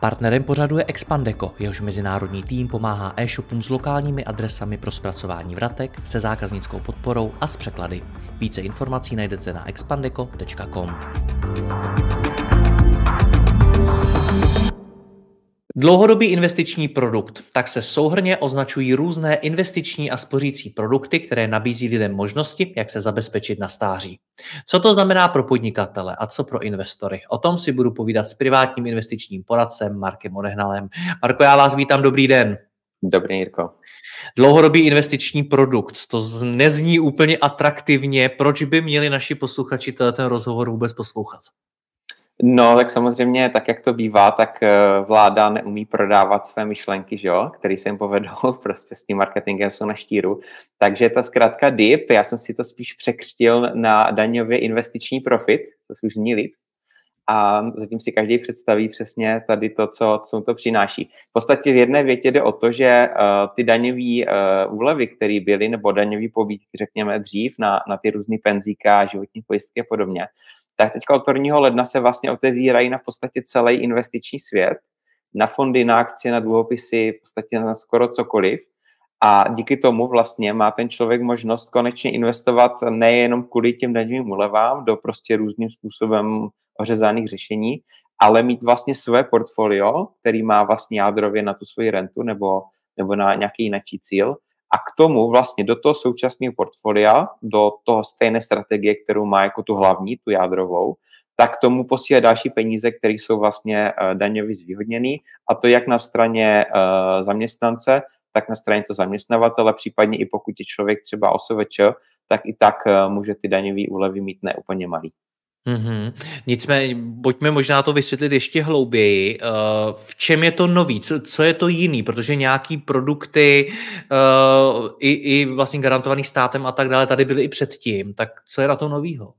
Partnerem pořadu je Expandeco, jehož mezinárodní tým pomáhá e-shopům s lokálními adresami pro zpracování vratek, se zákaznickou podporou a s překlady. Více informací najdete na expandeco.com. Dlouhodobý investiční produkt. Tak se souhrně označují různé investiční a spořící produkty, které nabízí lidem možnosti, jak se zabezpečit na stáří. Co to znamená pro podnikatele a co pro investory? O tom si budu povídat s privátním investičním poradcem Markem Odehnalem. Marko, já vás vítám, dobrý den. Dobrý, Jirko. Dlouhodobý investiční produkt, to nezní úplně atraktivně. Proč by měli naši posluchači ten rozhovor vůbec poslouchat? No, tak samozřejmě, tak jak to bývá, tak eh, vláda neumí prodávat své myšlenky, že jo, který se jim povedou, prostě s tím marketingem jsou na štíru. Takže ta zkrátka DIP, já jsem si to spíš překřtil na daňově investiční profit, to už zní líp. A zatím si každý představí přesně tady to, co, co to přináší. V podstatě v jedné větě jde o to, že uh, ty daňové uh, úlevy, které byly, nebo daňové pobídky, řekněme dřív, na, na ty různé penzíka, životní pojistky a podobně, tak teďka od 1. ledna se vlastně otevírají na v podstatě celý investiční svět, na fondy, na akcie, na dluhopisy, v podstatě na skoro cokoliv. A díky tomu vlastně má ten člověk možnost konečně investovat nejenom kvůli těm daňovým ulevám do prostě různým způsobem ořezaných řešení, ale mít vlastně své portfolio, který má vlastně jádrově na tu svoji rentu nebo, nebo na nějaký jiný cíl a k tomu vlastně do toho současného portfolia, do toho stejné strategie, kterou má jako tu hlavní, tu jádrovou, tak k tomu posílá další peníze, které jsou vlastně uh, daňově zvýhodněné a to jak na straně uh, zaměstnance, tak na straně to zaměstnavatele, případně i pokud je člověk třeba OSVČ, tak i tak uh, může ty daňové úlevy mít neúplně malý. Mm-hmm. Nicméně, pojďme možná to vysvětlit ještě hlouběji. Uh, v čem je to nový? Co, co je to jiný? Protože nějaký produkty uh, i, i vlastně garantovaný státem a tak dále tady byly i předtím. Tak co je na to novýho?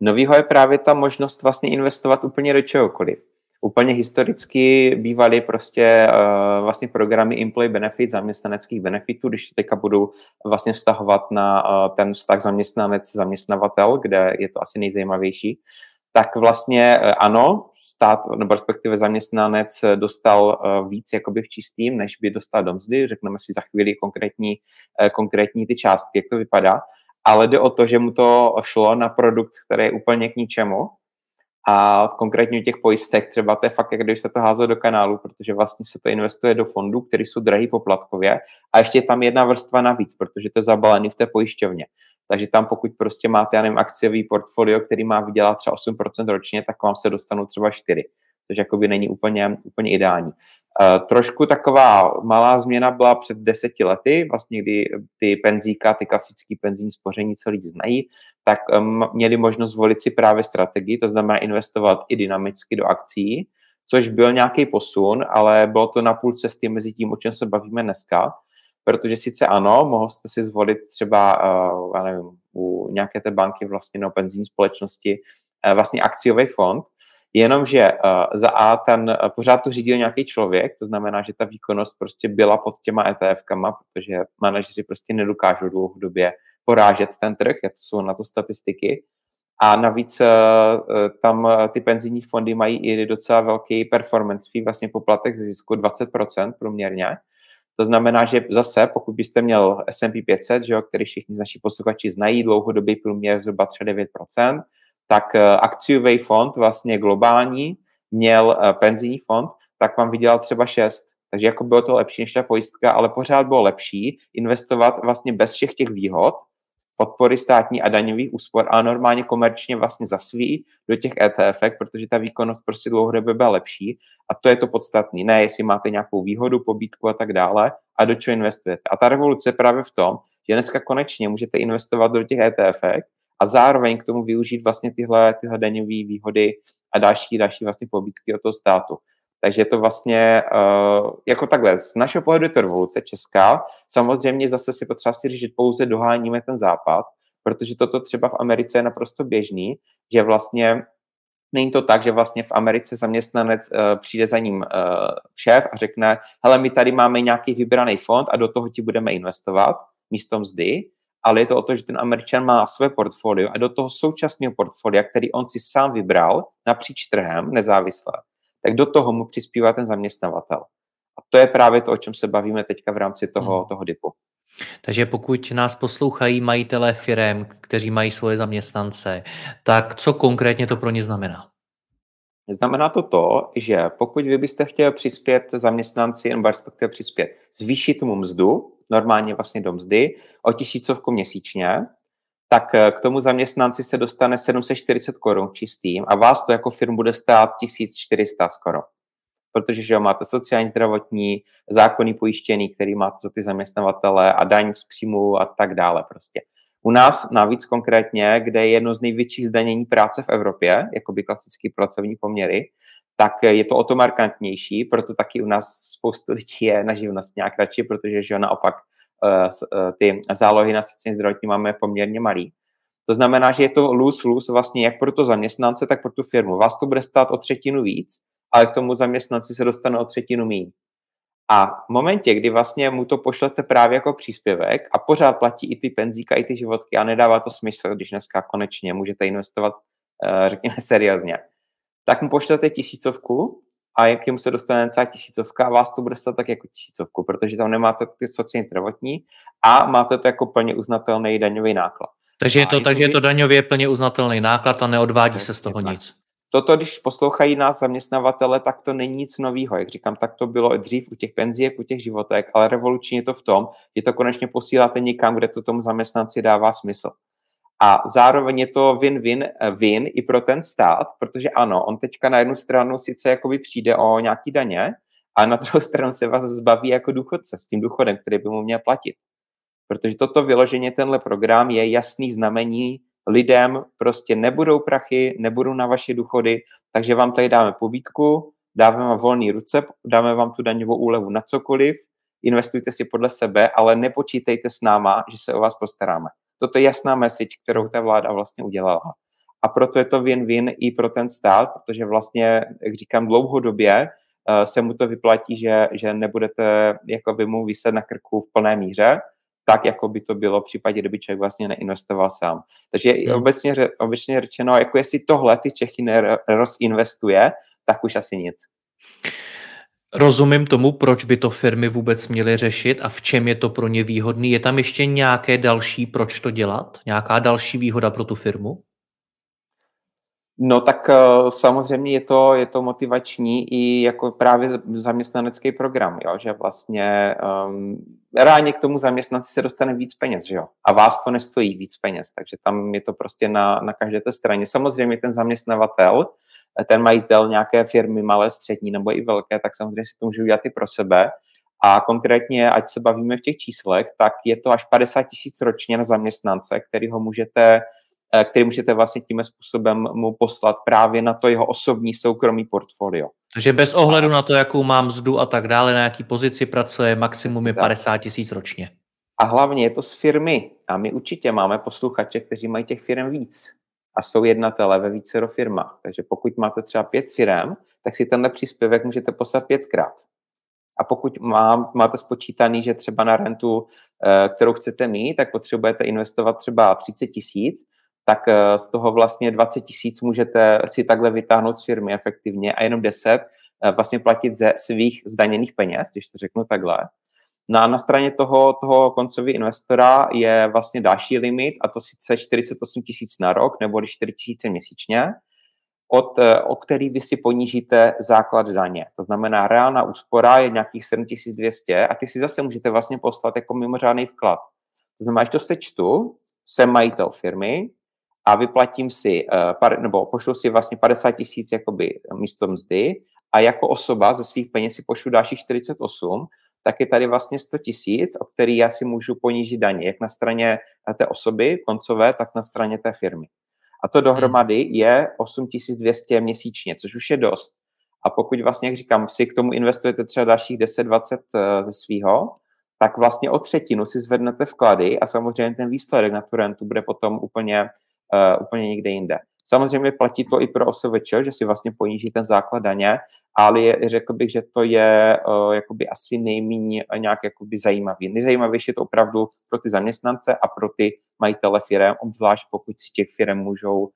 Novýho je právě ta možnost vlastně investovat úplně do čehokoliv úplně historicky bývaly prostě uh, vlastně programy employee benefit, zaměstnaneckých benefitů, když teďka budu vlastně vztahovat na uh, ten vztah zaměstnanec-zaměstnavatel, kde je to asi nejzajímavější, tak vlastně uh, ano, stát, nebo respektive zaměstnanec dostal víc jakoby v čistým, než by dostal do mzdy, řekneme si za chvíli konkrétní, konkrétní ty částky, jak to vypadá, ale jde o to, že mu to šlo na produkt, který je úplně k ničemu, a konkrétně u těch pojistek třeba to je fakt, jak když se to házel do kanálu, protože vlastně se to investuje do fondů, které jsou drahý poplatkově a ještě je tam jedna vrstva navíc, protože to je zabalený v té pojišťovně. Takže tam pokud prostě máte, já nevím, akciový portfolio, který má vydělat třeba 8% ročně, tak vám se dostanou třeba 4 což jakoby není úplně, úplně ideální. Uh, trošku taková malá změna byla před deseti lety, vlastně kdy ty penzíka, ty klasické penzijní spoření, co lidi znají, tak měli možnost volit si právě strategii, to znamená investovat i dynamicky do akcí, což byl nějaký posun, ale bylo to na půl cesty mezi tím, o čem se bavíme dneska, protože sice ano, mohl jste si zvolit třeba, uh, já nevím, u nějaké té banky vlastně no penzijní společnosti uh, vlastně akciový fond, Jenomže uh, za A ten pořád to řídil nějaký člověk, to znamená, že ta výkonnost prostě byla pod těma ETF-kama, protože manažeři prostě nedokážou dlouhodobě porážet ten trh, jak jsou na to statistiky. A navíc uh, tam ty penzijní fondy mají i docela velký performance fee, vlastně poplatek ze zisku 20% průměrně. To znamená, že zase, pokud byste měl S&P 500, že jo, který všichni naši posluchači znají, dlouhodobý průměr zhruba 9%, tak eh, akciový fond, vlastně globální, měl eh, penzijní fond, tak vám vydělal třeba 6. Takže jako bylo to lepší než ta pojistka, ale pořád bylo lepší investovat vlastně bez všech těch výhod, podpory státní a daňových úspor, ale normálně komerčně vlastně za svý do těch ETF, protože ta výkonnost prostě dlouhodobě byla lepší a to je to podstatné. Ne, jestli máte nějakou výhodu, pobítku a tak dále a do čeho investujete. A ta revoluce je právě v tom, že dneska konečně můžete investovat do těch ETF, a zároveň k tomu využít vlastně tyhle, tyhle daňové výhody a další, další vlastně pobídky od toho státu. Takže je to vlastně uh, jako takhle, z našeho pohledu je to revoluce česká. Samozřejmě zase si potřeba si říct, že pouze doháníme ten západ, protože toto třeba v Americe je naprosto běžný, že vlastně Není to tak, že vlastně v Americe zaměstnanec uh, přijde za ním uh, šéf a řekne, hele, my tady máme nějaký vybraný fond a do toho ti budeme investovat místo mzdy, ale je to o to, že ten Američan má své portfolio a do toho současného portfolia, který on si sám vybral napříč trhem, nezávisle, tak do toho mu přispívá ten zaměstnavatel. A to je právě to, o čem se bavíme teďka v rámci toho, hmm. toho DIPu. Takže pokud nás poslouchají majitelé firm, kteří mají svoje zaměstnance, tak co konkrétně to pro ně znamená? Znamená to to, že pokud vy byste chtěli přispět zaměstnanci, nebo respektive přispět, zvýšit mu mzdu, normálně vlastně do mzdy, o tisícovku měsíčně, tak eh, k tomu zaměstnanci se dostane 740 korun čistým a vás to jako firmu bude stát 1400 skoro. Protože že máte sociální, zdravotní, zákonný pojištění, který máte za ty zaměstnavatele a daň z příjmu a tak dále prostě. U nás navíc konkrétně, kde je jedno z největších zdanění práce v Evropě, jako by klasický pracovní poměry, tak je to o to markantnější, proto taky u nás spoustu lidí je na živnost nějak radši, protože že naopak uh, ty zálohy na sociální zdravotní máme poměrně malý. To znamená, že je to lose-lose vlastně jak pro to zaměstnance, tak pro tu firmu. Vás to bude stát o třetinu víc, ale k tomu zaměstnanci se dostane o třetinu méně. A v momentě, kdy vlastně mu to pošlete právě jako příspěvek a pořád platí i ty penzíka, i ty životky a nedává to smysl, když dneska konečně můžete investovat, eh, řekněme, seriózně, tak mu pošlete tisícovku a jak jim se dostane celá tisícovka a vás to bude stát tak jako tisícovku, protože tam nemáte ty sociální zdravotní a máte to jako plně uznatelný daňový náklad. Takže je to, takže je to daňově plně uznatelný náklad a neodvádí se z toho nic. Toto, když poslouchají nás zaměstnavatele, tak to není nic nového. Jak říkám, tak to bylo dřív u těch penzíek, u těch životek, ale revolučně je to v tom, že to konečně posíláte někam, kde to tomu zaměstnanci dává smysl. A zároveň je to win-win win i pro ten stát, protože ano, on teďka na jednu stranu sice jakoby přijde o nějaký daně, a na druhou stranu se vás zbaví jako důchodce s tím důchodem, který by mu měl platit. Protože toto vyloženě, tenhle program je jasný znamení lidem, prostě nebudou prachy, nebudou na vaše důchody, takže vám tady dáme pobítku, dáme vám volný ruce, dáme vám tu daňovou úlevu na cokoliv, investujte si podle sebe, ale nepočítejte s náma, že se o vás postaráme. Toto je jasná message, kterou ta vláda vlastně udělala. A proto je to win-win i pro ten stát, protože vlastně, jak říkám, dlouhodobě uh, se mu to vyplatí, že, že nebudete jako by mu vyset na krku v plné míře, tak, jako by to bylo v případě, kdyby člověk vlastně neinvestoval sám. Takže hmm. obecně, obecně řečeno, jako jestli tohle ty Čechy rozinvestuje, tak už asi nic. Rozumím tomu, proč by to firmy vůbec měly řešit a v čem je to pro ně výhodný. Je tam ještě nějaké další, proč to dělat? Nějaká další výhoda pro tu firmu? No tak uh, samozřejmě je to, je to motivační i jako právě zaměstnanecký program, jo? že vlastně um, reálně k tomu zaměstnanci se dostane víc peněz, že jo? a vás to nestojí víc peněz, takže tam je to prostě na, na každé té straně. Samozřejmě ten zaměstnavatel, ten majitel nějaké firmy, malé, střední nebo i velké, tak samozřejmě si to může udělat i pro sebe. A konkrétně, ať se bavíme v těch číslech, tak je to až 50 tisíc ročně na zaměstnance, který ho můžete Eh, který můžete vlastně tím způsobem mu poslat právě na to jeho osobní soukromý portfolio. Takže bez ohledu na to, jakou mám mzdu a tak dále, na jaký pozici pracuje, maximum je 50 tisíc ročně. A hlavně je to z firmy. A my určitě máme posluchače, kteří mají těch firm víc a jsou jednatelé ve více firmách. Takže pokud máte třeba pět firm, tak si tenhle příspěvek můžete poslat pětkrát. A pokud má, máte spočítaný, že třeba na rentu, eh, kterou chcete mít, tak potřebujete investovat třeba 30 tisíc, tak eh, z toho vlastně 20 tisíc můžete si takhle vytáhnout z firmy efektivně a jenom 10 eh, vlastně platit ze svých zdaněných peněz, když to řeknu takhle. No na straně toho, toho koncového investora je vlastně další limit, a to sice 48 tisíc na rok nebo 4 tisíce měsíčně, od, eh, o který vy si ponížíte základ daně. To znamená, reálná úspora je nějakých 7200 a ty si zase můžete vlastně poslat jako mimořádný vklad. To znamená, že to sečtu, jsem majitel firmy, a vyplatím si, uh, nebo pošlu si vlastně 50 tisíc jakoby místo mzdy a jako osoba ze svých peněz si pošlu dalších 48, tak je tady vlastně 100 tisíc, o který já si můžu ponížit daně, jak na straně té osoby koncové, tak na straně té firmy. A to dohromady je 8200 měsíčně, což už je dost. A pokud vlastně, jak říkám, si k tomu investujete třeba dalších 10-20 eh, ze svého, tak vlastně o třetinu si zvednete vklady a samozřejmě ten výsledek na tu rentu bude potom úplně, uh, úplně někde jinde. Samozřejmě platí to i pro OSVČ, že si vlastně poníží ten základ daně, ale je, řekl bych, že to je uh, jakoby asi nejméně nějak jakoby zajímavý. Nejzajímavější je to opravdu pro ty zaměstnance a pro ty majitele firm, obzvlášť pokud si těch firm můžou uh,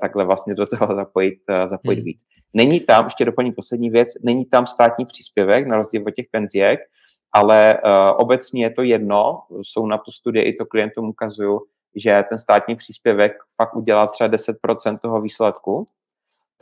takhle vlastně do toho zapojit, uh, zapojit hmm. víc. Není tam, ještě doplním poslední věc, není tam státní příspěvek, na rozdíl od těch penziek, ale uh, obecně je to jedno, jsou na tu studie, i to klientům ukazují, že ten státní příspěvek pak udělá třeba 10% toho výsledku,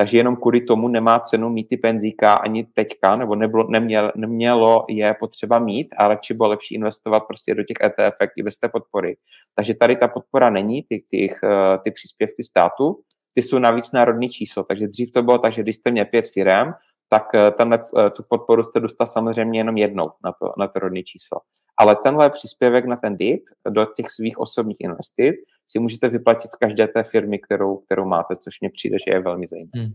takže jenom kvůli tomu nemá cenu mít ty penzíka ani teďka, nebo nebylo, neměl, nemělo je potřeba mít, ale či bylo lepší investovat prostě do těch ETF i bez té podpory. Takže tady ta podpora není, ty, ty, eh, ty příspěvky státu, ty jsou navíc národní číslo. Takže dřív to bylo tak, že když jste měl pět firm, tak eh, tenhle, eh, tu podporu jste dostal samozřejmě jenom jednou na to, na to rodné číslo. Ale tenhle příspěvek na ten DIP do těch svých osobních investic si můžete vyplatit z každé té firmy, kterou, kterou máte, což mě přijde, že je velmi zajímavé. Hmm.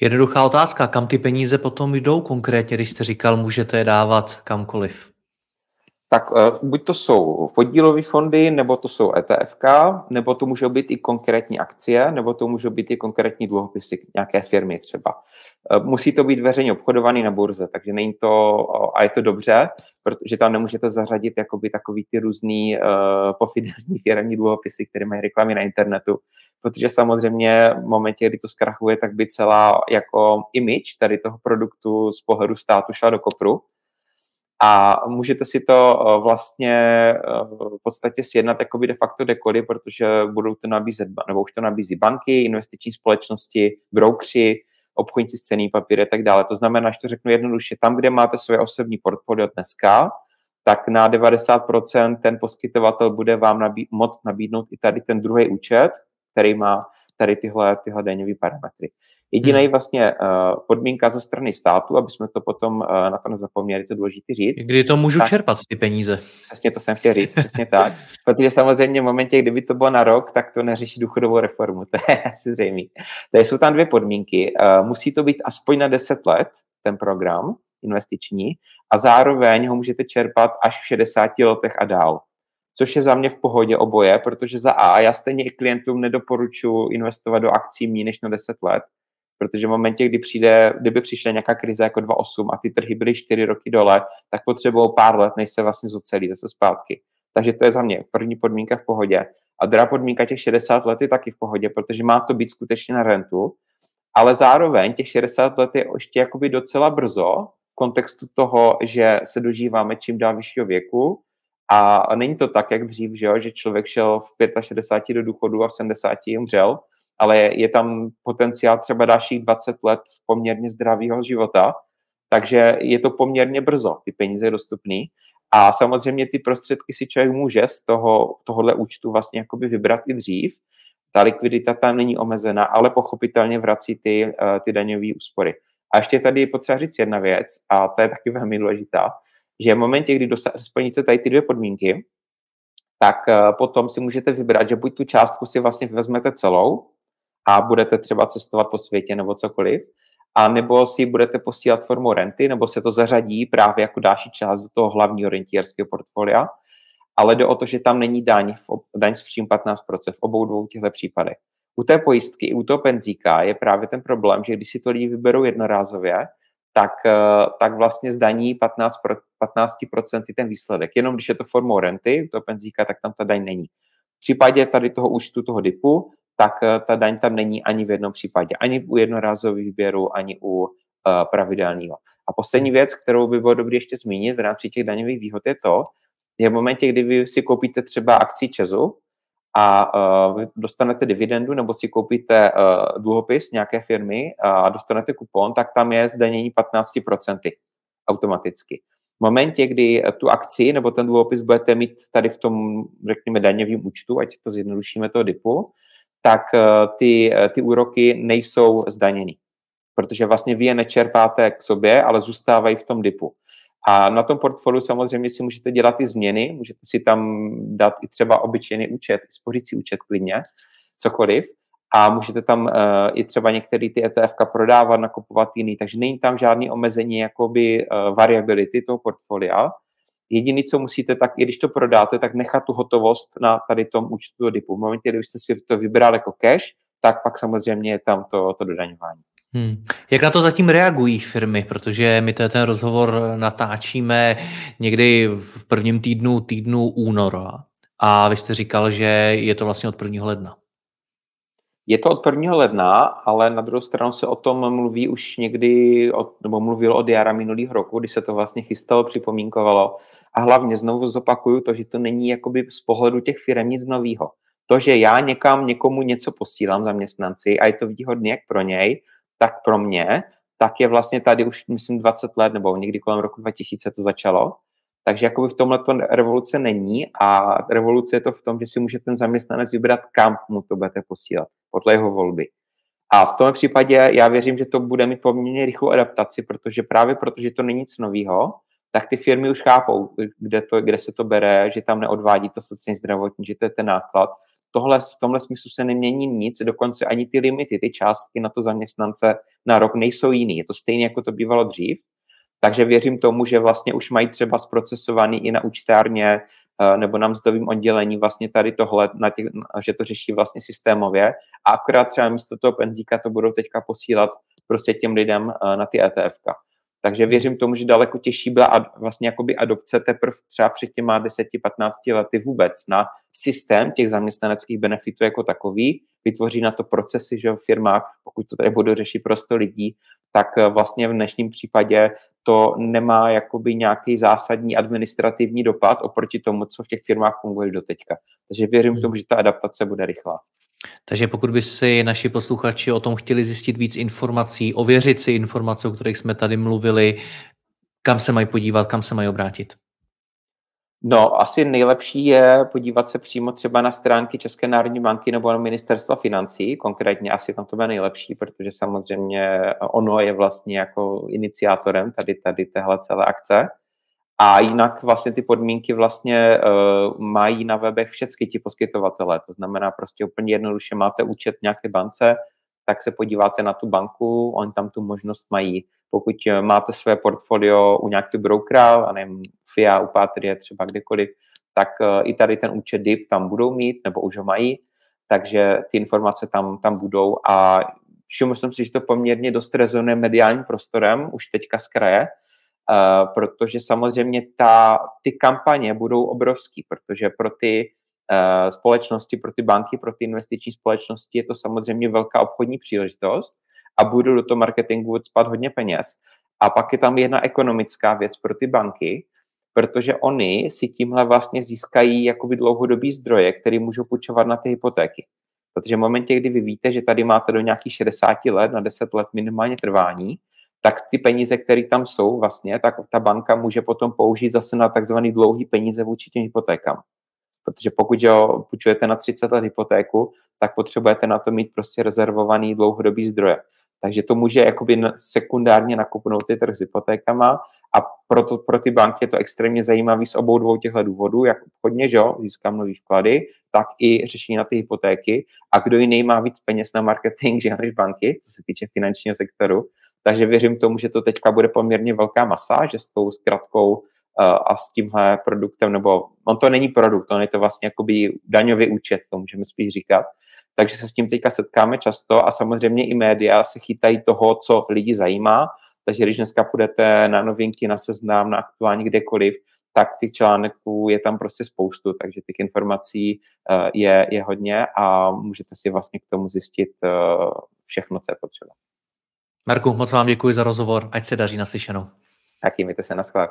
Jednoduchá otázka, kam ty peníze potom jdou konkrétně, když jste říkal, můžete je dávat kamkoliv? Tak uh, buď to jsou podílové fondy, nebo to jsou ETF, nebo to můžou být i konkrétní akcie, nebo to můžou být i konkrétní dluhopisy nějaké firmy třeba. Uh, musí to být veřejně obchodovaný na burze, takže není to, uh, a je to dobře, protože tam nemůžete zařadit jakoby takový ty různý uh, pofidální firmní dluhopisy, které mají reklamy na internetu, protože samozřejmě v momentě, kdy to zkrachuje, tak by celá jako image tady toho produktu z pohledu státu šla do kopru, a můžete si to eh, vlastně eh, v podstatě sjednat jakoby de facto dekody, protože budou to nabízet, nebo už to nabízí banky, investiční společnosti, broukři, obchodníci s cený papíry a tak dále. To znamená, že to řeknu jednoduše, tam, kde máte své osobní portfolio dneska, tak na 90% ten poskytovatel bude vám nabí- moc nabídnout i tady ten druhý účet, který má tady tyhle, tyhle daňové parametry. Jediný hmm. vlastně uh, podmínka ze strany státu, aby jsme to potom uh, na to nezapomněli, to důležité říct. Kdy to můžu tak, čerpat, ty peníze? Přesně to jsem chtěl říct, přesně tak. Protože samozřejmě v momentě, kdyby to bylo na rok, tak to neřeší důchodovou reformu, to je asi zřejmé. Takže jsou tam dvě podmínky. Uh, musí to být aspoň na 10 let, ten program investiční, a zároveň ho můžete čerpat až v 60 letech a dál což je za mě v pohodě oboje, protože za A já stejně i klientům nedoporučuji investovat do akcí méně než na 10 let, protože v momentě, kdy přijde, kdyby přišla nějaká krize jako 2.8 a ty trhy byly 4 roky dole, tak potřebují pár let, než se vlastně zocelí zase zpátky. Takže to je za mě první podmínka v pohodě. A druhá podmínka těch 60 let je taky v pohodě, protože má to být skutečně na rentu, ale zároveň těch 60 let je ještě jakoby docela brzo v kontextu toho, že se dožíváme čím dál vyššího věku a není to tak, jak dřív, že, jo, že člověk šel v 65 do důchodu a v 70 umřel, ale je tam potenciál třeba dalších 20 let poměrně zdravého života, takže je to poměrně brzo, ty peníze dostupný. A samozřejmě ty prostředky si člověk může z toho, tohohle účtu vlastně jakoby vybrat i dřív. Ta likvidita tam není omezená, ale pochopitelně vrací ty, uh, ty daňové úspory. A ještě tady je potřeba říct jedna věc, a ta je taky velmi důležitá, že v momentě, kdy splníte tady ty dvě podmínky, tak uh, potom si můžete vybrat, že buď tu částku si vlastně vezmete celou, a budete třeba cestovat po světě nebo cokoliv, a nebo si budete posílat formou renty, nebo se to zařadí právě jako další část do toho hlavního rentierského portfolia, ale jde o to, že tam není daň, daň z příjmu 15% v obou dvou těchto případech. U té pojistky i u toho penzíka je právě ten problém, že když si to lidi vyberou jednorázově, tak, eh, tak vlastně zdaní 15, 15% ten výsledek. Jenom když je to formou renty, toho penzíka, tak tam ta daň není. V případě tady toho účtu, toho DIPu, tak eh, ta daň tam není ani v jednom případě. Ani u jednorázových výběrů, ani u uh, pravidelného. A poslední věc, kterou by bylo dobré ještě zmínit v rámci těch daňových výhod, je to, že v momentě, kdy vy si koupíte třeba akci Česu a uh, dostanete dividendu nebo si koupíte uh, dluhopis nějaké firmy a dostanete kupon, tak tam je zdanění 15% automaticky. V momentě, kdy tu akci nebo ten dluhopis budete mít tady v tom, řekněme, daňovém účtu, ať to zjednodušíme toho DIPu, tak eh, ty, eh, ty úroky nejsou zdaněny. Protože vlastně vy je nečerpáte k sobě, ale zůstávají v tom dipu. A na tom portfoliu samozřejmě si můžete dělat i změny, můžete si tam dát i třeba obyčejný účet, spořící účet klidně, cokoliv. a můžete tam uh, i třeba některé ty ETF prodávat, nakupovat jiný, takže není tam žádný omezení jakoby uh, variability toho portfolia. Jediný, co musíte, tak i když to prodáte, tak nechat tu hotovost na tady tom účtu do DIPu. V momentě, kdy jste si to vybrali jako cash, tak pak samozřejmě je tam to, to dodaňování. Hmm. Jak na to zatím reagují firmy? Protože my ten rozhovor natáčíme někdy v prvním týdnu, týdnu února. A vy jste říkal, že je to vlastně od 1. ledna. Je to od 1. ledna, ale na druhou stranu se o tom mluví už někdy, od, nebo mluvil od jara minulého roku, kdy se to vlastně chystalo, připomínkovalo. A hlavně znovu zopakuju to, že to není jakoby z pohledu těch firm nic nového. To, že já někam někomu něco posílám zaměstnanci a je to výhodné jak pro něj, tak pro mě, tak je vlastně tady už, myslím, 20 let, nebo někdy kolem roku 2000 to začalo. Takže jakoby v tomhle to revoluce není a revoluce je to v tom, že si může ten zaměstnanec vybrat, kam mu to budete posílat, podle jeho volby. A v tom případě já věřím, že to bude mít poměrně rychlou adaptaci, protože právě protože to není nic nového, tak ty firmy už chápou, kde, to, kde se to bere, že tam neodvádí to sociální zdravotní, že to je ten náklad tohle, v tomhle smyslu se nemění nic, dokonce ani ty limity, ty částky na to zaměstnance na rok nejsou jiný. Je to stejné, jako to bývalo dřív. Takže věřím tomu, že vlastně už mají třeba zprocesovaný i na účtárně eh, nebo na mzdovém oddělení vlastně tady tohle, na těch, že to řeší vlastně systémově a akorát třeba místo toho penzíka to budou teďka posílat prostě těm lidem eh, na ty ETF. -ka. Takže věřím tomu, že daleko těžší byla ad, vlastně jakoby adopce teprve třeba před těma 10-15 lety vůbec na systém těch zaměstnaneckých benefitů jako takový, vytvoří na to procesy, že v firmách, pokud to tady budou řešit prostě lidí, tak eh, vlastně v dnešním případě to nemá jakoby nějaký zásadní administrativní dopad oproti tomu, co v těch firmách funguje do teďka. Takže věřím hmm. tomu, že ta adaptace bude rychlá. Takže pokud by si naši posluchači o tom chtěli zjistit víc informací, ověřit si informace, o kterých jsme tady mluvili, kam se mají podívat, kam se mají obrátit? No, asi nejlepší je podívat se přímo třeba na stránky České národní banky nebo na ministerstva financí, konkrétně asi tam to bude nejlepší, protože samozřejmě ono je vlastně jako iniciátorem tady, tady téhle celé akce. A jinak vlastně ty podmínky vlastně uh, mají na webech všechny ti poskytovatele. To znamená prostě úplně jednoduše máte účet v nějaké bance, tak se podíváte na tu banku, oni tam tu možnost mají. Pokud eh, máte své portfolio u nějakého brokera, a nevím, FIA, u Patrie, třeba kdekoliv, tak uh, i tady ten účet DIP tam budou mít, nebo už ho mají, takže ty informace tam, tam budou. A všiml jsem si, že to poměrně dost rezonuje mediálním prostorem, už teďka z kraje, Uh, protože samozřejmě ta, ty kampaně budou obrovský, protože pro ty uh, společnosti, pro ty banky, pro ty investiční společnosti je to samozřejmě velká obchodní příležitost a budou do toho marketingu odspat hodně peněz. A pak je tam jedna ekonomická věc pro ty banky, protože oni si tímhle vlastně získají jakoby dlouhodobý zdroje, které můžou půjčovat na ty hypotéky. Protože v momentě, kdy vy víte, že tady máte do nějakých 60 let, na 10 let minimálně trvání, tak ty peníze, které tam jsou vlastně, tak ta banka může potom použít zase na takzvaný dlouhý peníze vůči těm hypotékám. Protože pokud jo, půjčujete na 30 let hypotéku, tak potřebujete na to mít prostě rezervovaný dlouhodobý zdroje. Takže to může jakoby sekundárně nakupnout ty trh s hypotékama a proto pro ty banky je to extrémně zajímavý z obou dvou těchto důvodů, jak obchodně, že jo, získám nový vklady, tak i řešení na ty hypotéky. A kdo jiný má víc peněz na marketing, že než banky, co se týče finančního sektoru, takže věřím tomu, že to teďka bude poměrně velká masa, že s tou zkratkou uh, a s tímhle produktem, nebo on to není produkt, on je to vlastně jakoby daňový účet, to můžeme spíš říkat. Takže se s tím teďka setkáme často a samozřejmě i média se chytají toho, co lidi zajímá. Takže když dneska půjdete na novinky, na seznam, na aktuální kdekoliv, tak těch článků je tam prostě spoustu, takže těch informací uh, je, je hodně a můžete si vlastně k tomu zjistit uh, všechno, co je potřeba. Marku, moc vám děkuji za rozhovor, ať se daří naslyšenou. Taky mějte se na sklad.